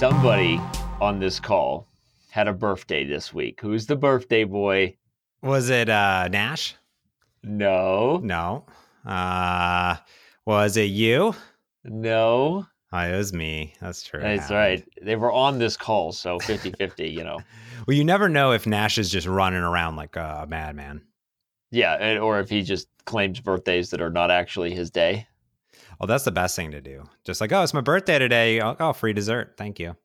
Somebody on this call had a birthday this week. Who's the birthday boy? Was it uh, Nash? No. No. Uh, was it you? No. Oh, it was me. That's true. That's right. They were on this call, so 50 50, you know. Well, you never know if Nash is just running around like a madman. Yeah, or if he just claims birthdays that are not actually his day. Well, that's the best thing to do. Just like, oh, it's my birthday today. Oh, oh, free dessert. Thank you.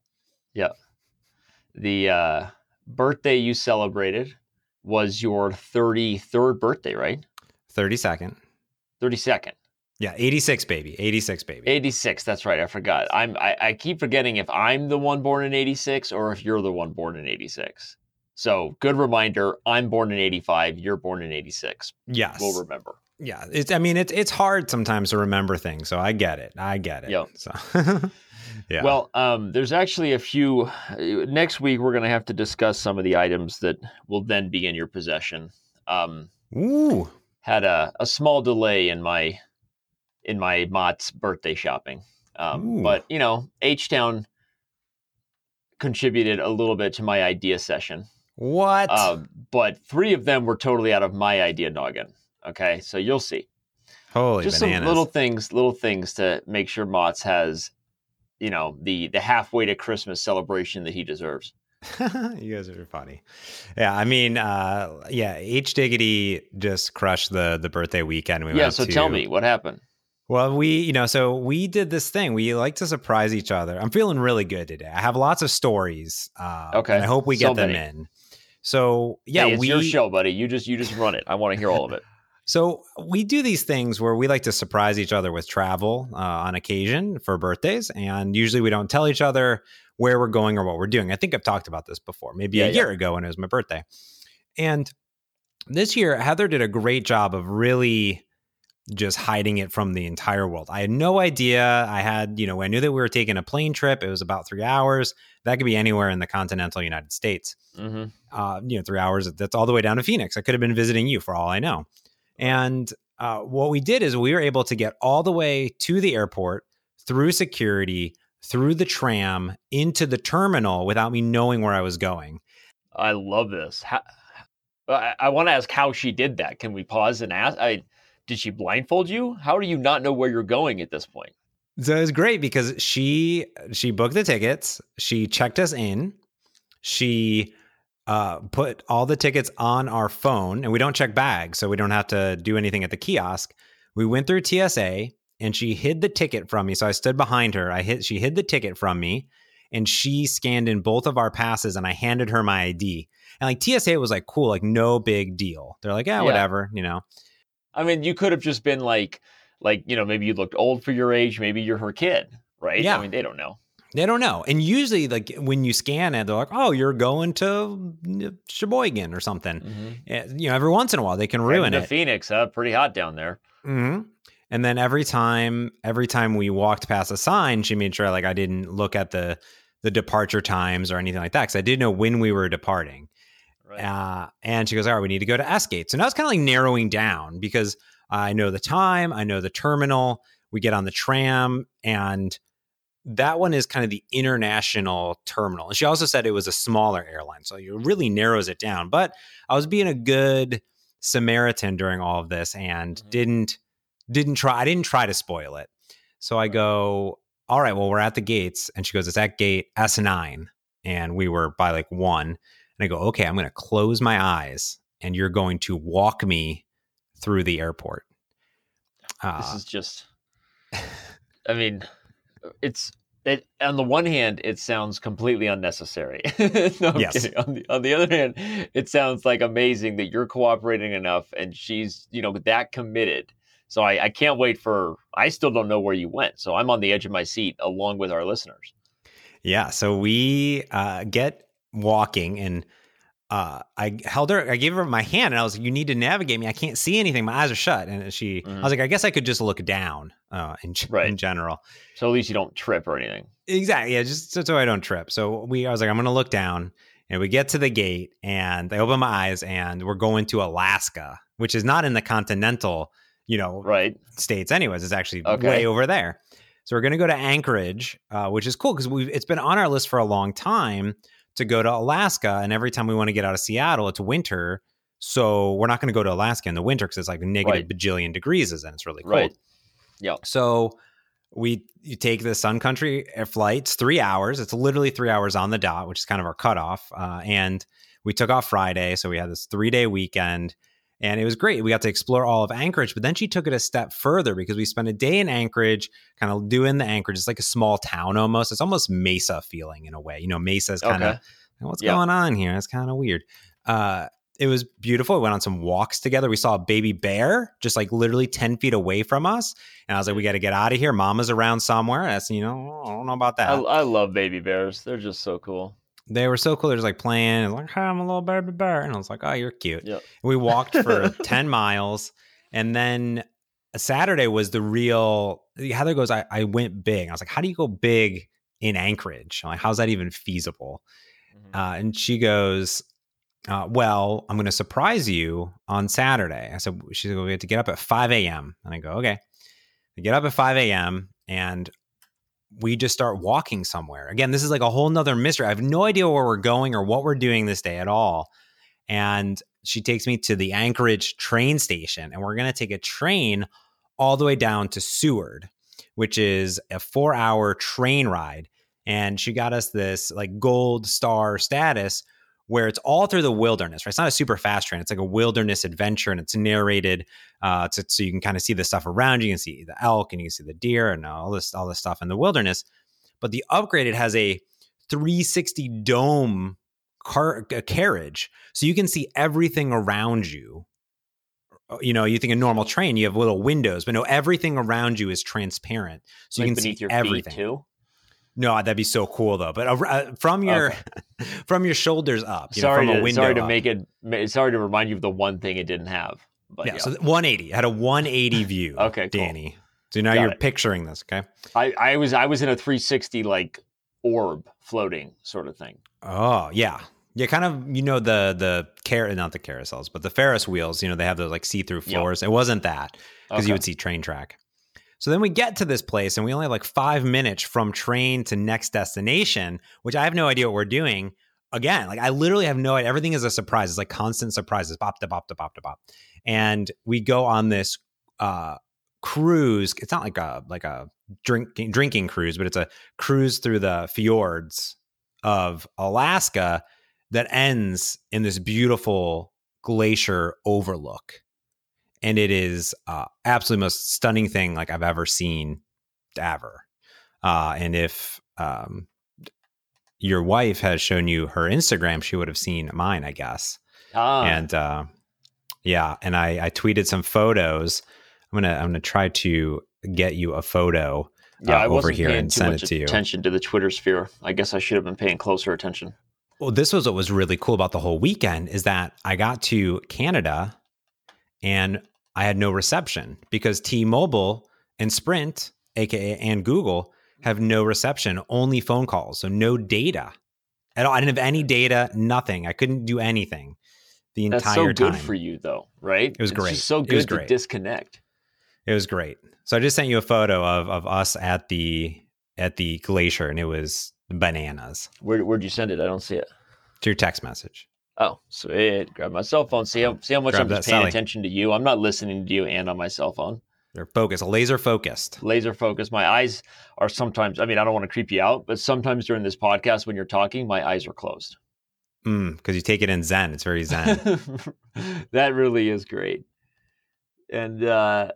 Yeah. The uh, birthday you celebrated was your 33rd birthday, right? 32nd. 32nd. Yeah, 86, baby. 86, baby. 86, that's right. I forgot. I'm I, I keep forgetting if I'm the one born in 86 or if you're the one born in 86. So good reminder, I'm born in 85, you're born in 86. Yes. We'll remember. Yeah. It's, I mean, it's it's hard sometimes to remember things. So I get it. I get it. Yep. So, yeah. Well, um, there's actually a few. Next week, we're going to have to discuss some of the items that will then be in your possession. Um, ooh. had a, a small delay in my in my Mott's birthday shopping, um, but you know, H Town contributed a little bit to my idea session. What? Um, but three of them were totally out of my idea noggin. Okay, so you'll see. Holy Just bananas. some little things, little things to make sure Mott's has, you know, the the halfway to Christmas celebration that he deserves. you guys are funny. Yeah, I mean, uh, yeah, H Diggity just crushed the the birthday weekend. We yeah. So to- tell me what happened. Well, we, you know, so we did this thing. We like to surprise each other. I'm feeling really good today. I have lots of stories. Uh, Okay, I hope we so get them many. in. So yeah, hey, it's we your show, buddy. You just you just run it. I want to hear all of it. So we do these things where we like to surprise each other with travel uh, on occasion for birthdays, and usually we don't tell each other where we're going or what we're doing. I think I've talked about this before, maybe Yeah, a yeah. year ago when it was my birthday. And this year, Heather did a great job of really just hiding it from the entire world. I had no idea. I had, you know, I knew that we were taking a plane trip. It was about three hours. That could be anywhere in the continental United States hmm uh, you know, three hours. That's all the way down to Phoenix. I could have been visiting you for all I know. And uh, what we did is we were able to get all the way to the airport through security, through the tram, into the terminal without me knowing where I was going. I love this. How, I, I want to ask how she did that. Can we pause and ask? I did she blindfold you? How do you not know where you're going at this point? So it was great because she she booked the tickets, she checked us in, she uh, put all the tickets on our phone, and we don't check bags, so we don't have to do anything at the kiosk. We went through TSA, and she hid the ticket from me. So I stood behind her. I hid she hid the ticket from me, and she scanned in both of our passes, and I handed her my ID. And like TSA was like cool, like no big deal. They're like, yeah, Yeah. whatever, you know. I mean, you could have just been like, like you know, maybe you looked old for your age. Maybe you're her kid, right? Yeah. I mean, they don't know. They don't know. And usually, like when you scan it, they're like, "Oh, you're going to Sheboygan or something." Mm-hmm. Eh, You know, every once in a while they can ruin to it. Phoenix, huh? Pretty hot down there. hmm And then every time, every time we walked past a sign, she made sure like I didn't look at the the departure times or anything like that because I didn't know when we were departing. Right. Uh, and she goes, "All right, we need to go to S Gate." So now it's kind of like narrowing down because I know the time, I know the terminal. We get on the tram, and that one is kind of the international terminal. And she also said it was a smaller airline, so it really narrows it down. But I was being a good Samaritan during all of this and Mhm. didn't didn't try. I didn't try to spoil it. So I go, "All right, well, we're at the gates," and she goes, "It's at gate S nine, and we were by like one." And I go, okay, I'm going to close my eyes and you're going to walk me through the airport. Uh, this is just i mean it's it on the one hand it sounds completely unnecessary no, Yes. On, the, on the other hand it sounds like amazing that you're cooperating enough and she's you know that committed so I, I can't wait for i still don't know where you went so i'm on the edge of my seat along with our listeners yeah. So we uh, get walking and uh, I held her, I gave her my hand and I was like, you need to navigate me. I can't see anything. My eyes are shut. And she, I Mhm. was like, I guess I could just look down uh, in, Right. in general. so at least you don't trip or anything Exactly. Yeah, just so, so I don't trip. So we, I was like, I'm going to look down, and we get to the gate, and I open my eyes, and we're going to Alaska, which is not in the continental, you know, right states. Anyways, it's actually Okay. way over there. So we're going to go to Anchorage, uh, which is cool because we've it's been on our list for a long time to go to Alaska. And every time we want to get out of Seattle, it's winter. So we're not going to go to Alaska in the winter because it's like negative Right. bajillion degrees and it's really cold. Right. Yeah. So we you take the Sun Country air flights, three hours. It's literally three hours on the dot, which is kind of our cutoff. Uh, and we took off Friday, so we had this three day weekend, and it was great. We got to explore all of Anchorage, but then she took it a step further because we spent a day in Anchorage, kind of doing the Anchorage. It's like a small town almost. It's almost Mesa feeling in a way. You know, Mesa is kind of Okay. what's Yeah. going on here? It's kind of weird. Uh, it was beautiful. We went on some walks together. We saw a baby bear just like literally 10 feet away from us. And I was like, we got to get out of here. Mama's around somewhere. That's, you know, I don't know about that. I, I love baby bears. They're just so cool. They were so cool. They're just like playing, and like, hi, I'm a little baby bear. And I was like, oh, you're cute. Yep. We walked for 10 miles. And then Saturday was the real, Heather goes, I, I went big. I was like, how do you go big in Anchorage? I'm like, how's that even feasible? Mhm. Uh, and she goes, uh, Well, I'm going to surprise you on Saturday. I said, She's going to have to get up at 5 a.m. And I go, Okay. I get up at 5 a.m. and we just start walking somewhere. Again, this is like a whole nother mystery. I have no idea where we're going or what we're doing this day at all. And she takes me to the Anchorage train station, and we're going to take a train all the way down to Seward, which is a four hour train ride and she got us this like gold star status where it's all through the wilderness right? It's not a super fast train. It's like a wilderness adventure and it's narrated uh to, so you can kind of see the stuff around you. You can see the elk and you can see the deer and all this all this stuff in the wilderness. But the upgrade it has a 360 dome car a carriage so you can see everything around you. Uh, you know you think a normal train you have little windows but no everything around you is transparent so like you can beneath see your everything. feet too. No, that'd be so cool though. But uh, uh, from your from your shoulders up, you know, sorry, from a to, window. sorry to up. make it. Sorry to remind you of the one thing it didn't have. But yeah, yeah, so 180. It had a 180 view. Okay, cool. Danny. So now Got you're it. picturing this, okay? I, I was I was in a 360 like orb floating sort of thing. Oh yeah, yeah. Kind of, you know, the the car not the carousels, but the Ferris wheels. You know, they have those like see through Yep. floors. It wasn't that because Okay. you would see train track. So then we get to this place, and we only have like five minutes from train to next destination, which I have no idea what we're doing. Again, like I literally have no idea. Everything is a surprise. It's like constant surprises. Bop da bop da bop da bop. And we go on this uh cruise. It's not like a like a drinking drinking cruise, but it's a cruise through the fjords of Alaska that ends in this beautiful glacier overlook. And it is uh, absolutely most stunning thing like I've ever seen ever. Uh, and if um, your wife has shown you her Instagram, she would have seen mine, I guess. Ah, And uh, yeah, and I, I tweeted some photos. I'm gonna I'm gonna try to get you a photo yeah, uh, I over wasn't here and too send much it to you. attention to the Twitter sphere. I guess I should have been paying closer attention. Well, this was what was really cool about the whole weekend is that I got to Canada and I had no reception because T-Mobile and Sprint, aka and Google, have no reception, only phone calls, so no data at all. I didn't have any data, nothing. I couldn't do anything the entire time. So good time. for you, though, right? It was It's great. Just so It was good to great. disconnect. It was great. So I just sent you a photo of of us at the at the glacier, and it was bananas. Where where'd you send it? I don't see it. To your text message. Oh, sweet. Grab my cell phone. See how see how much Grab I'm just paying Sally. attention to you. I'm not listening to you and on my cell phone. They're focused, laser focused. Laser focused. My eyes are sometimes. I mean, I don't want to creep you out, but sometimes during this podcast, when you're talking, my eyes are closed. Mm, because you take it in Zen. It's very Zen. that really is great, and uh,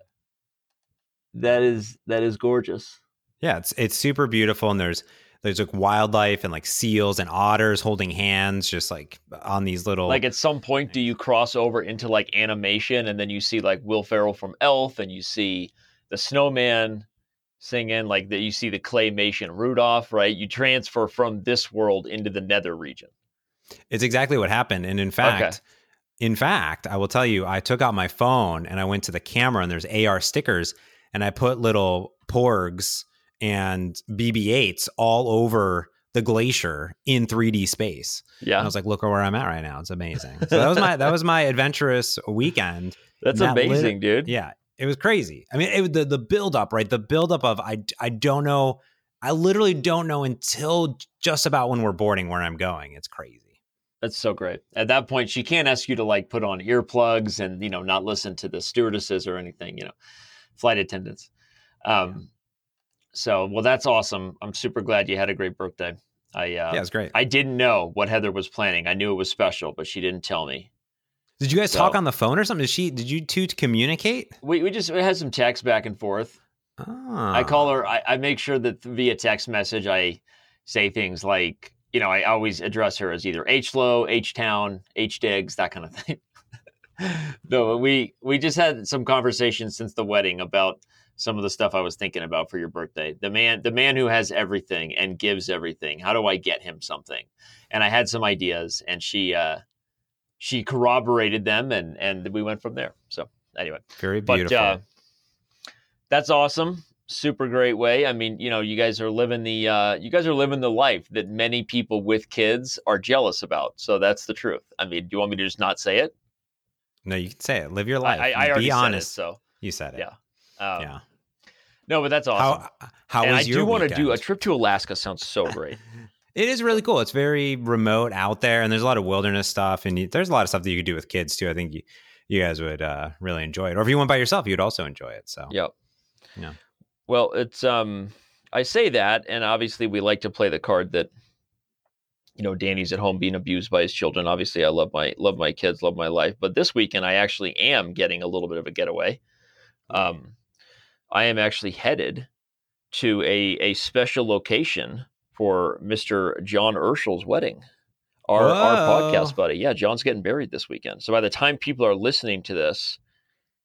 that is that is gorgeous. yeah, it's it's super beautiful, and there's there's like wildlife and like seals and otters holding hands, just like on these little Like at some point, do you cross over into like animation, and then you see like Will Ferrell from Elf, and you see the snowman singing, like that you see the claymation Rudolph, right? You transfer from this world into the nether region. It's exactly what happened. And in fact, in fact, I will tell you, I took out my phone and I went to the camera and there's AR stickers and I put little porgs and BB-8s all over the glacier in 3D space. And I was like, look where I'm at right now. It's amazing. So that was my that was my adventurous weekend. that's that lit- amazing, dude. Yeah. It was crazy. I mean, it, the the build up, right? The build up of I I don't know. I literally don't know until just about when we're boarding where I'm going. It's crazy. That's so great. At that point, she can't ask you to like put on earplugs and you know not listen to the stewardesses or anything. You know, flight attendants. Um, so well, that's awesome. I'm super glad you had a great birthday. I uh, Yeah, it was great. I didn't know what Heather was planning. I knew it was special, but she didn't tell me. Did you guys talk on the phone or something? Did she? Did you two communicate? We we just we had some text back and forth. Ah. I call her. I, I make sure that via text message I say things like, you know, I always address her as either H Low, H Town, H Diggs, that kind of thing. no, we we just had some conversations since the wedding about some of the stuff I was thinking about for your birthday. The man, the man who has everything and gives everything. How do I get him something? And I had some ideas, and she uh, she corroborated them, and and we went from there. So anyway. Very But beautiful. uh, that's awesome. Super great way. I mean, you know, you guys are living the uh, you guys are living the life that many people with kids are jealous about. So that's the truth. I mean, do you want me to just not say it? no, you can say it. Live your life. I, I already Be said honest. it. So You said it. Yeah. um, yeah. No, but that's awesome. How how and I your do want to do a trip to Alaska. Sounds so great. It is really cool. It's very remote out there, and there's a lot of wilderness stuff, and you, there's a lot of stuff that you could do with kids too. I think you, you guys would uh, really enjoy it, or if you went by yourself, you'd also enjoy it. So Yep. Yeah. Well, it's um I say that and obviously we like to play the card that you know, Danny's at home being abused by his children. Obviously, I love my love my kids, love my life, but this weekend I actually am getting a little bit of a getaway. Um I am actually headed to a a special location for Mr. John Urschel's wedding. Our our podcast buddy. Yeah, John's getting married this weekend. So by the time people are listening to this,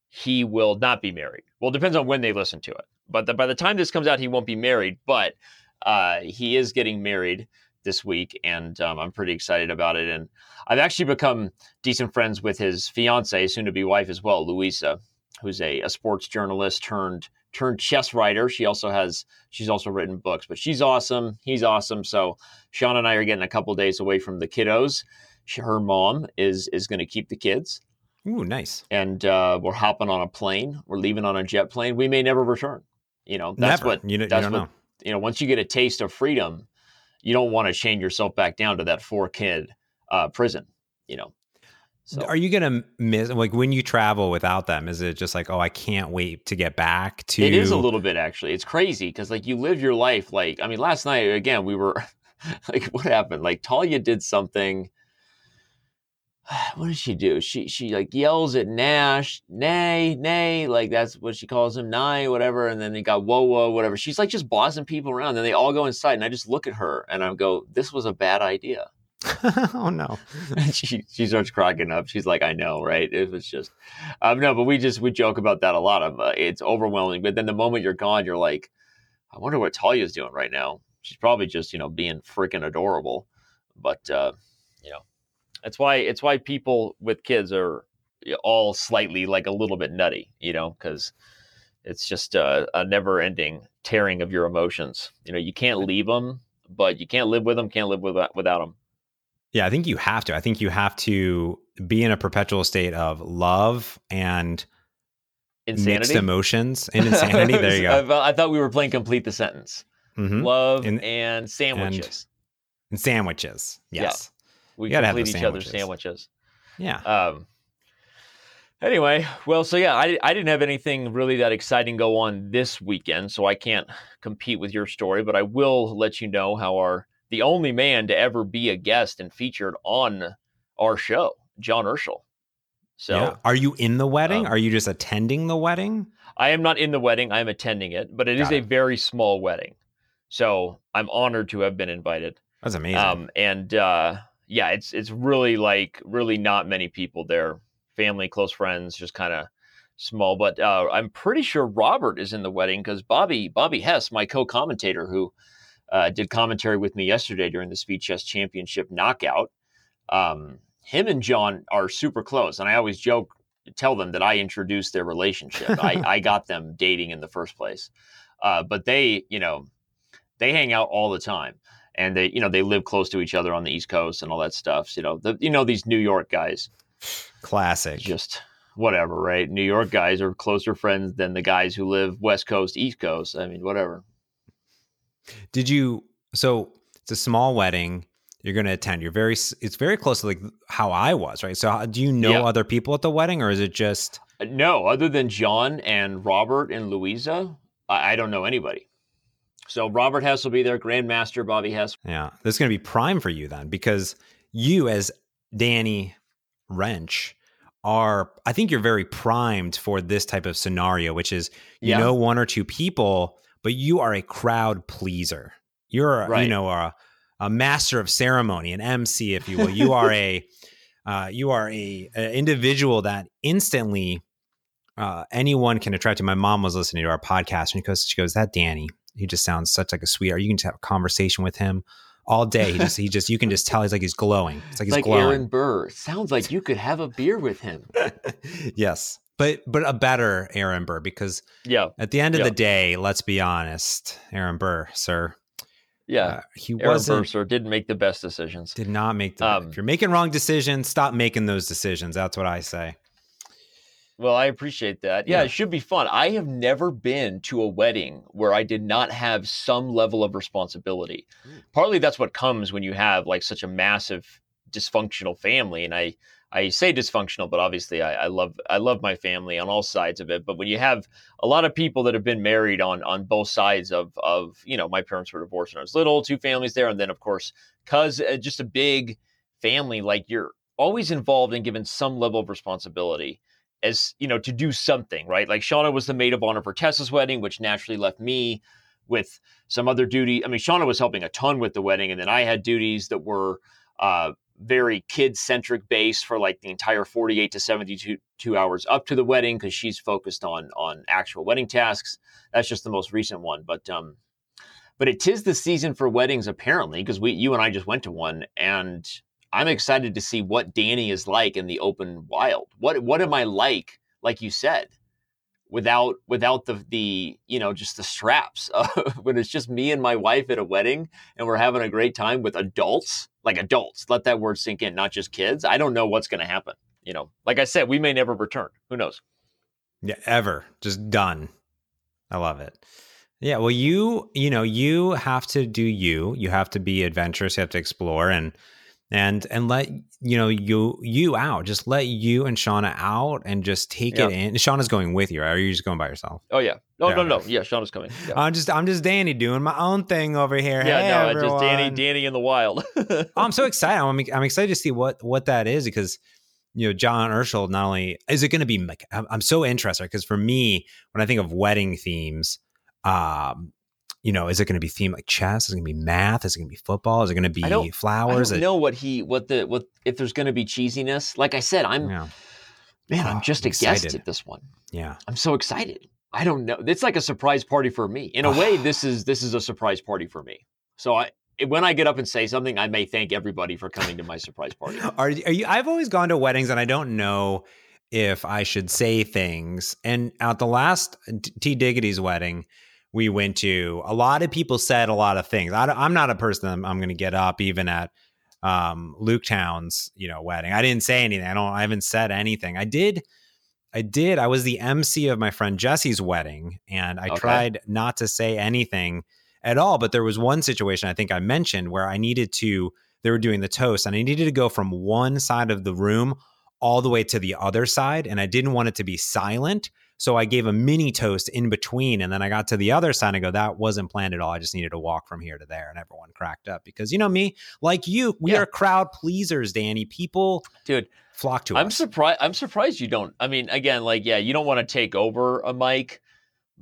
he will not be married. Well, it depends on when they listen to it. But the, by the time this comes out, he won't be married. But uh, he is getting married this week, and um, I'm pretty excited about it. And I've actually become decent friends with his fiance, soon-to-be wife as well, Louisa, who's a, a sports journalist turned turned chess writer. She also has she's also written books, but she's awesome. He's awesome. So Sean and I are getting a couple days away from the kiddos. She, her mom is is going to keep the kids ooh, nice. and uh, we're hopping on a plane. We're leaving on a jet plane. We may never return. You know, that's Never. what you, don't- you don't what know. you know. Once you get a taste of freedom, you don't want to chain yourself back down to that four kid uh, prison. You know, so Are you gonna miss like when you travel without them? Is it just like, oh, I can't wait to get back to? it is a little bit actually. It's crazy because like you live your life like I mean, last night again we were like, what happened? Like Talia did something. What did she do? She she like yells at Nash, nay, nay, like that's what she calls him, nay, whatever. And then they got whoa, whoa, whatever. She's like just bossing people around. Then they all go inside, and I just look at her and I go, "This was a bad idea." oh no. She she starts cracking up. She's like, "I know, right?" It was just, um, no, but we just we joke about that a lot. Of uh, it's overwhelming. But then the moment you're gone, you're like, I wonder what Talia's doing right now. She's probably just you know being freaking adorable. But uh, you know, it's why it's why people with kids are all slightly like a little bit nutty. You know, because it's just a, a never-ending tearing of your emotions. You know, you can't leave them, but you can't live with them. Can't live without without them. Yeah, I think you have to. I think you have to be in a perpetual state of love and mixed emotions and insanity. there you go. I thought we were playing complete the sentence. hmm Love And- and, sandwiches. And sandwiches. Yeah. Yes. we gotta have complete the each other's sandwiches. sandwiches. Yeah. Um. Anyway, well, so yeah, I, I didn't have anything really that exciting go on this weekend, so I can't compete with your story, but I will let you know how our the only man to ever be a guest and featured on our show, John Urschel. So yeah. Are you in the wedding? um, Are you just attending the wedding? I am not in the wedding. I am attending it, but it is Got a it. very small wedding. So I'm honored to have been invited. That's amazing. Um, and uh, yeah, it's it's really like really not many people there. Family, close friends, just kind of small. But uh, I'm pretty sure Robert is in the wedding because Bobby Bobby Hess, my co-commentator, who uh, did commentary with me yesterday during the Speed Chess Championship knockout. Um, him and John are super close, and I always joke, tell them that I introduced their relationship. I, I got them dating in the first place. Uh, but they, you know, they hang out all the time and they you know they live close to each other on the east coast and all that stuff you know the you know these new york guys Classic. just whatever, right? New York guys are closer friends than the guys who live West Coast, East Coast. I mean, whatever. Did you? So it's a small wedding. You're going to attend. You're very. It's very close to like how I was, right? So do you know other people at the wedding, or is it just? Uh, no, other than John and Robert and Louisa, I, I don't know anybody. So Robert Hess will be there, Grandmaster Bobby Hess. Yeah, this is going to be prime for you then, because you as Danny Rensch are I think you're very primed for this type of scenario, which is you yeah. know one or two people, but you are a crowd pleaser. You're right. you know a, a master of ceremony, an MC, if you will. You are a uh, you are a, a, individual that instantly uh, anyone can attract you. My mom was listening to our podcast and she goes, she goes, that Danny, he just sounds such like a sweetheart. You can just have a conversation with him all day. He just he just you can just tell he's like he's glowing. It's like he's like glowing. Aaron Burr. Sounds like you could have a beer with him. yes. But but a better Aaron Burr because yeah. At the end of yeah. the day, let's be honest, Aaron Burr, sir. Yeah, uh, he Aaron wasn't, Burr, sir, didn't make the best decisions. Did not make the. Um, if you're making wrong decisions, stop making those decisions. That's what I say. Well, I appreciate that. Yeah, yeah, it should be fun. I have never been to a wedding where I did not have some level of responsibility. Partly that's what comes when you have like such a massive dysfunctional family. And I I say dysfunctional, but obviously I, I love I love my family on all sides of it. But when you have a lot of people that have been married on on both sides of of you know my parents were divorced when I was little, two families there, and then of course cause uh, just a big family, like you're always involved and given some level of responsibility as you know to do something right like shauna was the maid of honor for tessa's wedding which naturally left me with some other duty i mean shauna was helping a ton with the wedding and then i had duties that were uh, very kid centric base for like the entire 48 to 72 two hours up to the wedding because she's focused on on actual wedding tasks that's just the most recent one but um but it is the season for weddings apparently because we you and i just went to one and I'm excited to see what Danny is like in the open wild. What what am I like, like you said, without without the the you know just the straps when it's just me and my wife at a wedding and we're having a great time with adults, like adults. Let that word sink in, not just kids. I don't know what's going to happen. You know, like I said, we may never return. Who knows? Yeah, ever. Just done. I love it. Yeah, well, you you know you have to do you. You have to be adventurous. You have to explore and and and let you know you you out. Just let you and Shauna out and just take yeah. it in. Shauna's going with you, right? Or are you just going by yourself? Oh yeah. No, yeah. no, no. Yeah, Shauna's coming. Yeah. I'm just I'm just Danny doing my own thing over here. Yeah, hey, no, everyone. just Danny, Danny in the wild. oh, I'm so excited. I'm I'm excited to see what what that is because you know John Urschel not only is it going to be I'm so interested because for me when I think of wedding themes um you know, is it going to be themed like chess? Is it going to be math? Is it going to be football? Is it going to be flowers? I don't know what he, what the, what, if there's going to be cheesiness. Like I said, I'm, yeah. man, oh, I'm just I'm a guest at this one. Yeah. I'm so excited. I don't know. It's like a surprise party for me. In a way, this is, this is a surprise party for me. So I, when I get up and say something, I may thank everybody for coming to my surprise party. Are, are you, I've always gone to weddings and I don't know if I should say things. And at the last T Diggity's wedding, we went to, a lot of people said a lot of things. I, am not a person I'm, I'm going to get up even at um, Luke Town's, you know, wedding. I didn't say anything. I don't. I haven't said anything. I did. I did. I was the MC of my friend Jesse's wedding, and I okay. tried not to say anything at all. But there was one situation I think I mentioned where I needed to. They were doing the toast, and I needed to go from one side of the room all the way to the other side, and I didn't want it to be silent. So I gave a mini toast in between. And then I got to the other side and I go, that wasn't planned at all. I just needed to walk from here to there. And everyone cracked up because, you know, me, like you, we yeah. are crowd pleasers, Danny. People, dude, flock to I'm us. surprised. I'm surprised you don't. I mean, again, like, yeah, you don't want to take over a mic,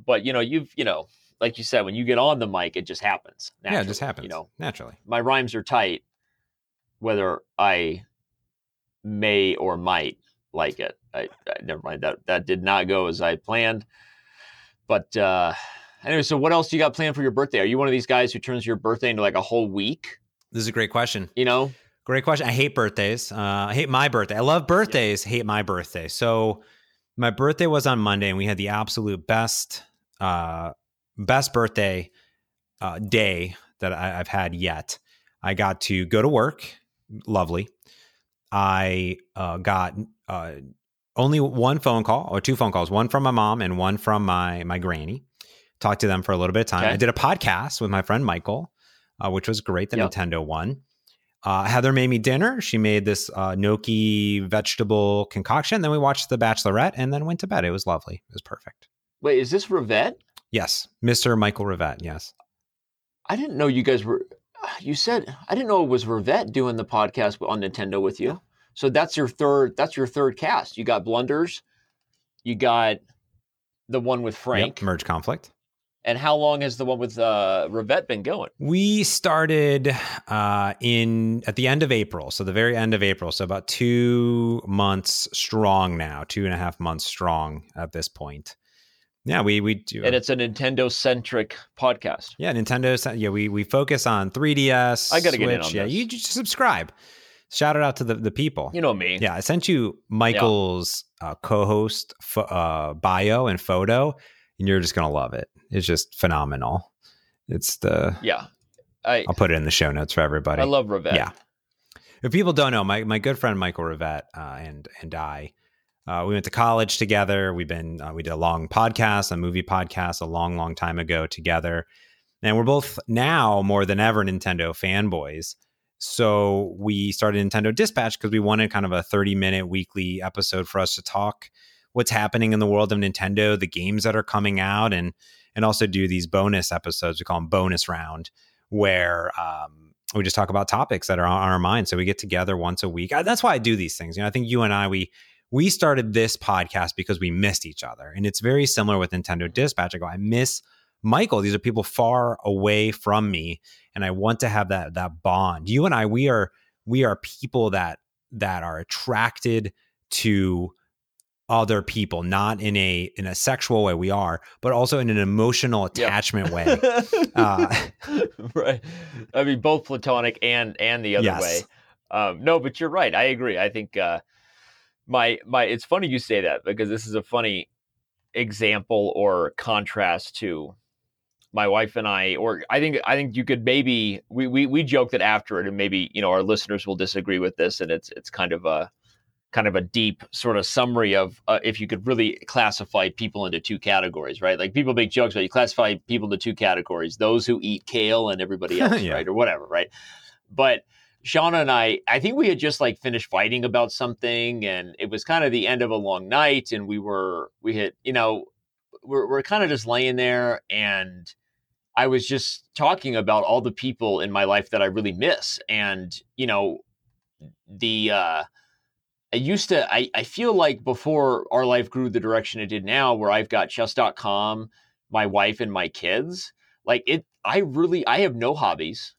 but, you know, you've, you know, like you said, when you get on the mic, it just happens. Yeah, it just happens. You know, naturally. My rhymes are tight, whether I may or might like it. I, I, never mind that that did not go as I planned. But uh, anyway, so what else do you got planned for your birthday? Are you one of these guys who turns your birthday into like a whole week? This is a great question. You know, great question. I hate birthdays. Uh, I hate my birthday. I love birthdays. Yeah. Hate my birthday. So my birthday was on Monday, and we had the absolute best uh, best birthday uh, day that I, I've had yet. I got to go to work. Lovely. I uh, got uh, only one phone call or two phone calls, one from my mom and one from my my granny. Talked to them for a little bit of time. Okay. I did a podcast with my friend Michael, uh, which was great. The Yep. Nintendo one. Uh, Heather made me dinner. She made this uh, gnocchi vegetable concoction. Then we watched The Bachelorette and then went to bed. It was lovely. It was perfect. Wait, is this Revette? Yes, Mr. Michael Rivette. Yes. I didn't know you guys were. You said I didn't know it was Revette doing the podcast on Nintendo with you. So that's your third. That's your third cast. You got Blunders. You got the one with Frank. Yep, merge conflict. And how long has the one with uh, Revette been going? We started uh, in at the end of April, so the very end of April, so about two months strong now, two and a half months strong at this point. Yeah, we we do. And it's a Nintendo centric podcast. yeah, Nintendo. Yeah, we we focus on 3DS. I gotta get in Switch. on Yeah, this. you just subscribe. Shout it out to the the people. You know me. Yeah, I sent you Michael's uh, co-host pho- uh, bio and photo, and you're just gonna love it. It's just phenomenal. It's the. Yeah. I I'll put it in the show notes for everybody. I love Revette. Yeah. If people don't know, my, my good friend Michael Rivette uh, and and I, uh, we went to college together. We've been uh, we did a long podcast, a movie podcast, a long long time ago together, and we're both now more than ever Nintendo fanboys. So we started Nintendo Dispatch because we wanted kind of a thirty minute weekly episode for us to talk what's happening in the world of Nintendo, the games that are coming out, and and also do these bonus episodes. We call them bonus round, where um, we just talk about topics that are on our mind. So we get together once a week. I, that's why I do these things. You know, I think you and I we we started this podcast because we missed each other, and it's very similar with Nintendo Dispatch. I go, I miss Michael. These are people far away from me, and I want to have that that bond. You and I, we are we are people that that are attracted to other people not in a in a sexual way we are but also in an emotional Yep. attachment way Uh, right. I mean, both platonic and and the other Yes. way. Um, no, but you're right. I agree. I think uh, my my. It's funny you say that because this is a funny example or contrast to my wife and I. Or I think I think you could maybe we we we joked that after it, and maybe you know our listeners will disagree with this, and it's it's kind of a kind of a deep sort of summary of uh, if you could really classify people into two categories, right? Like people make jokes, but you classify people into two categories: those who eat kale and everybody else, Yeah. right, or whatever, right? But Shauna and I, I think we had just like finished fighting about something, and it was kind of the end of a long night, and we were we had you know we're we're kind of just laying there, and I was just talking about all the people in my life that I really miss, and you know the. uh I used to I, I feel like before our life grew the direction it did now, where I've got chess.com, my wife and my kids, like it I really I have no hobbies.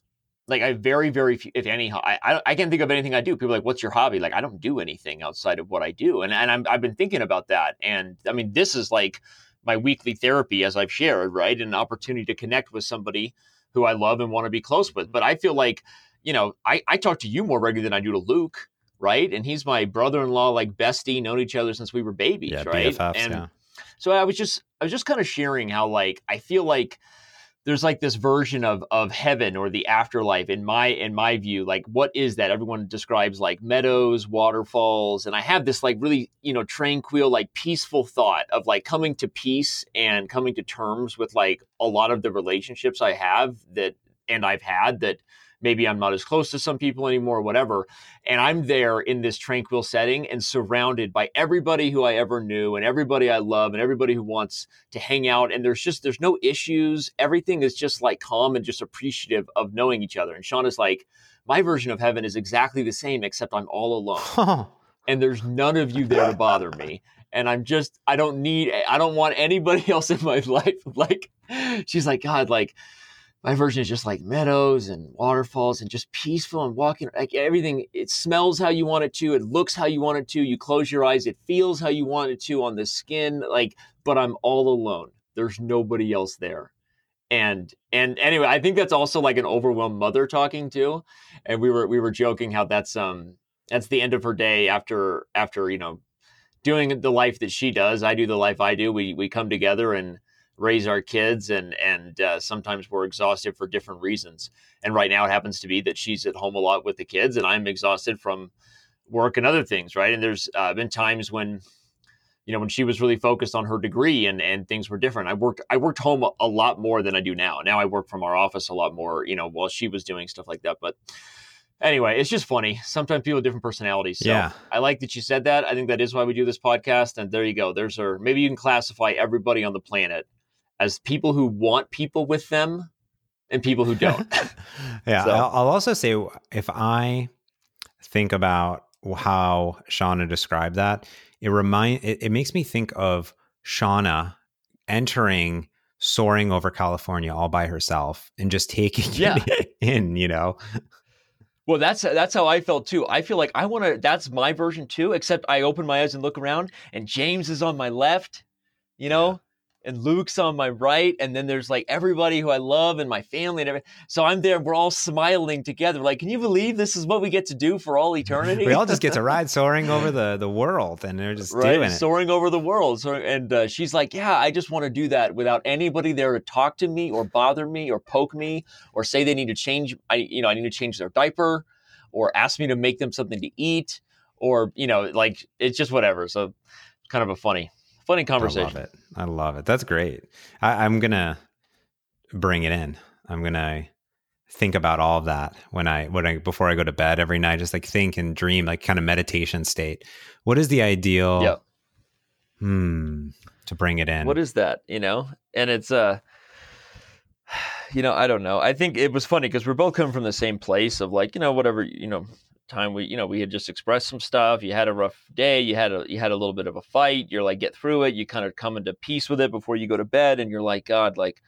Like I very, very few, if any, I, I I can't think of anything I do. People are like, what's your hobby? Like I don't do anything outside of what I do. And and I'm I've been thinking about that. And I mean, this is like my weekly therapy as I've shared, right? An opportunity to connect with somebody who I love and want to be close with. But I feel like, you know, I, I talk to you more regularly than I do to Luke right? And he's my brother-in-law, like bestie, known each other since we were babies, yeah right? BFFs, and yeah so I was just I was just kind of sharing how like I feel like there's like this version of of heaven or the afterlife in my in my view like what is that? Everyone describes like meadows waterfalls and i have this like really you know tranquil like peaceful thought of like coming to peace and coming to terms with like a lot of the relationships i have that and i've had that maybe i'm not as close to some people anymore whatever. And i'm there in this tranquil setting and surrounded by everybody who i ever knew and everybody i love and everybody who wants to hang out. And there's just there's no issues. Everything is just like calm and just appreciative of knowing each other. And sean is like my version of heaven is exactly the same except i'm all alone. And there's none of you there to bother me. And i'm just i don't need i don't want anybody else in my life. Like she's like god like my version is just like meadows and waterfalls and just peaceful and walking like everything it smells how you want it to it looks how you want it to you close your eyes it feels how you want it to on the skin like but i'm all alone. There's nobody else there. And and anyway i think that's also like an overwhelmed mother talking too. And we were we were joking how that's um that's the end of her day after after you know doing the life that she does. I do the life i do. We we come together and raise our kids and and uh, sometimes we're exhausted for different reasons. And right now it happens to be that she's at home a lot with the kids and i'm exhausted from work and other things right? And there's uh, been times when you know when she was really focused on her degree and and things were different. I worked i worked home a, a lot more than i do now. Now i work from our office a lot more you know while she was doing stuff like that. But anyway it's just funny. Sometimes people have different personalities. So Yeah. i like that you said that. I think that is why we do this podcast. And there you go. There's our maybe you can classify everybody on the planet as people who want people with them and people who don't yeah, So- I'll, also say if I think about how Shauna described that, it remind it, it makes me think of Shauna entering soaring over California all by herself and just taking Yeah. it in, you know. Well, that's that's how I felt too. I feel like I want to. That's my version too. Except I open my eyes and look around, and James is on my left, you know, and Luke's on my right, and then there's like everybody who I love and my family and everything. So I'm there. We're all smiling together. Like, can you believe this is what we get to do for all eternity? We all just get to ride soaring over the the world and they're just right, doing it. soaring over the world. So, and uh, she's like, "Yeah, I just want to do that without anybody there to talk to me or bother me or poke me or say they need to change. I, you know, I need to change their diaper or ask me to make them something to eat or you know, like it's just whatever." So, kind of a funny, funny conversation. I love it. I love it. That's great. I, I'm gonna bring it in. I'm gonna think about all of that when I when I before I go to bed every night. Just like think and dream, like kind of meditation state. What is the ideal? Yeah. Hmm. To bring it in. What is that? You know, and it's uh you know, I don't know. I think it was funny because we're both coming from the same place of like, you know, whatever, you know, time we, you know, we had just expressed some stuff. You had a rough day. You had a, you had a little bit of a fight. You're like, get through it. You kind of come into peace with it before you go to bed, and you're like, God, like,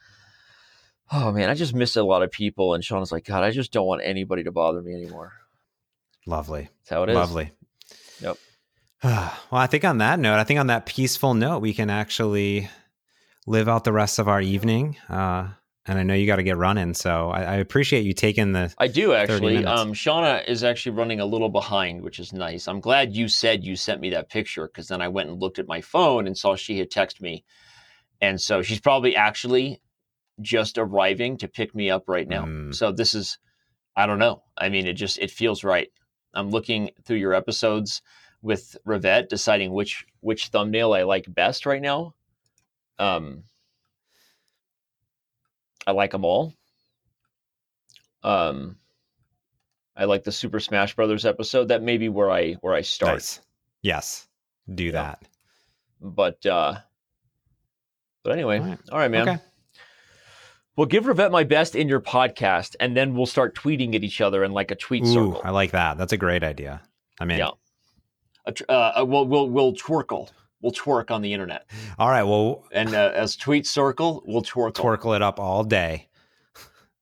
oh man, I just miss a lot of people. And Sean's like, God, I just don't want anybody to bother me anymore. Lovely. That's how it is. Lovely. Yep. well, I think on that note, I think on that peaceful note, we can actually live out the rest of our evening. Uh, and I know you got to get running, so I, I appreciate you taking the. I do actually. Um, Shauna is actually running a little behind, which is nice. I'm glad you said you sent me that picture because then I went and looked at my phone and saw she had texted me, and so she's probably actually just arriving to pick me up right now. Mm. So this is, I don't know. I mean, it just it feels right. I'm looking through your episodes with Rivette, deciding which which thumbnail I like best right now. Um, I like them all. Um, I like the Super Smash Brothers episode. That may be where I where I start. Nice. Yes, do Yeah. that. But uh, but anyway, All right. all right, man. Okay. Well, give Rivette my best in your podcast, and then we'll start tweeting at each other in like a tweet Ooh, circle. I like that. That's a great idea. I mean, Yeah. A uh, uh, we'll we'll we'll twerkle. We'll twerk on the internet, all right. Well, and uh, as tweet circle, we'll twerk twerkle it up all day.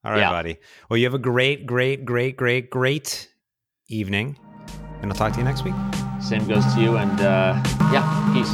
All right, Yeah. buddy. Well, you have a great, great, great, great, great evening, and I'll talk to you next week. Same goes to you, and uh, yeah, peace.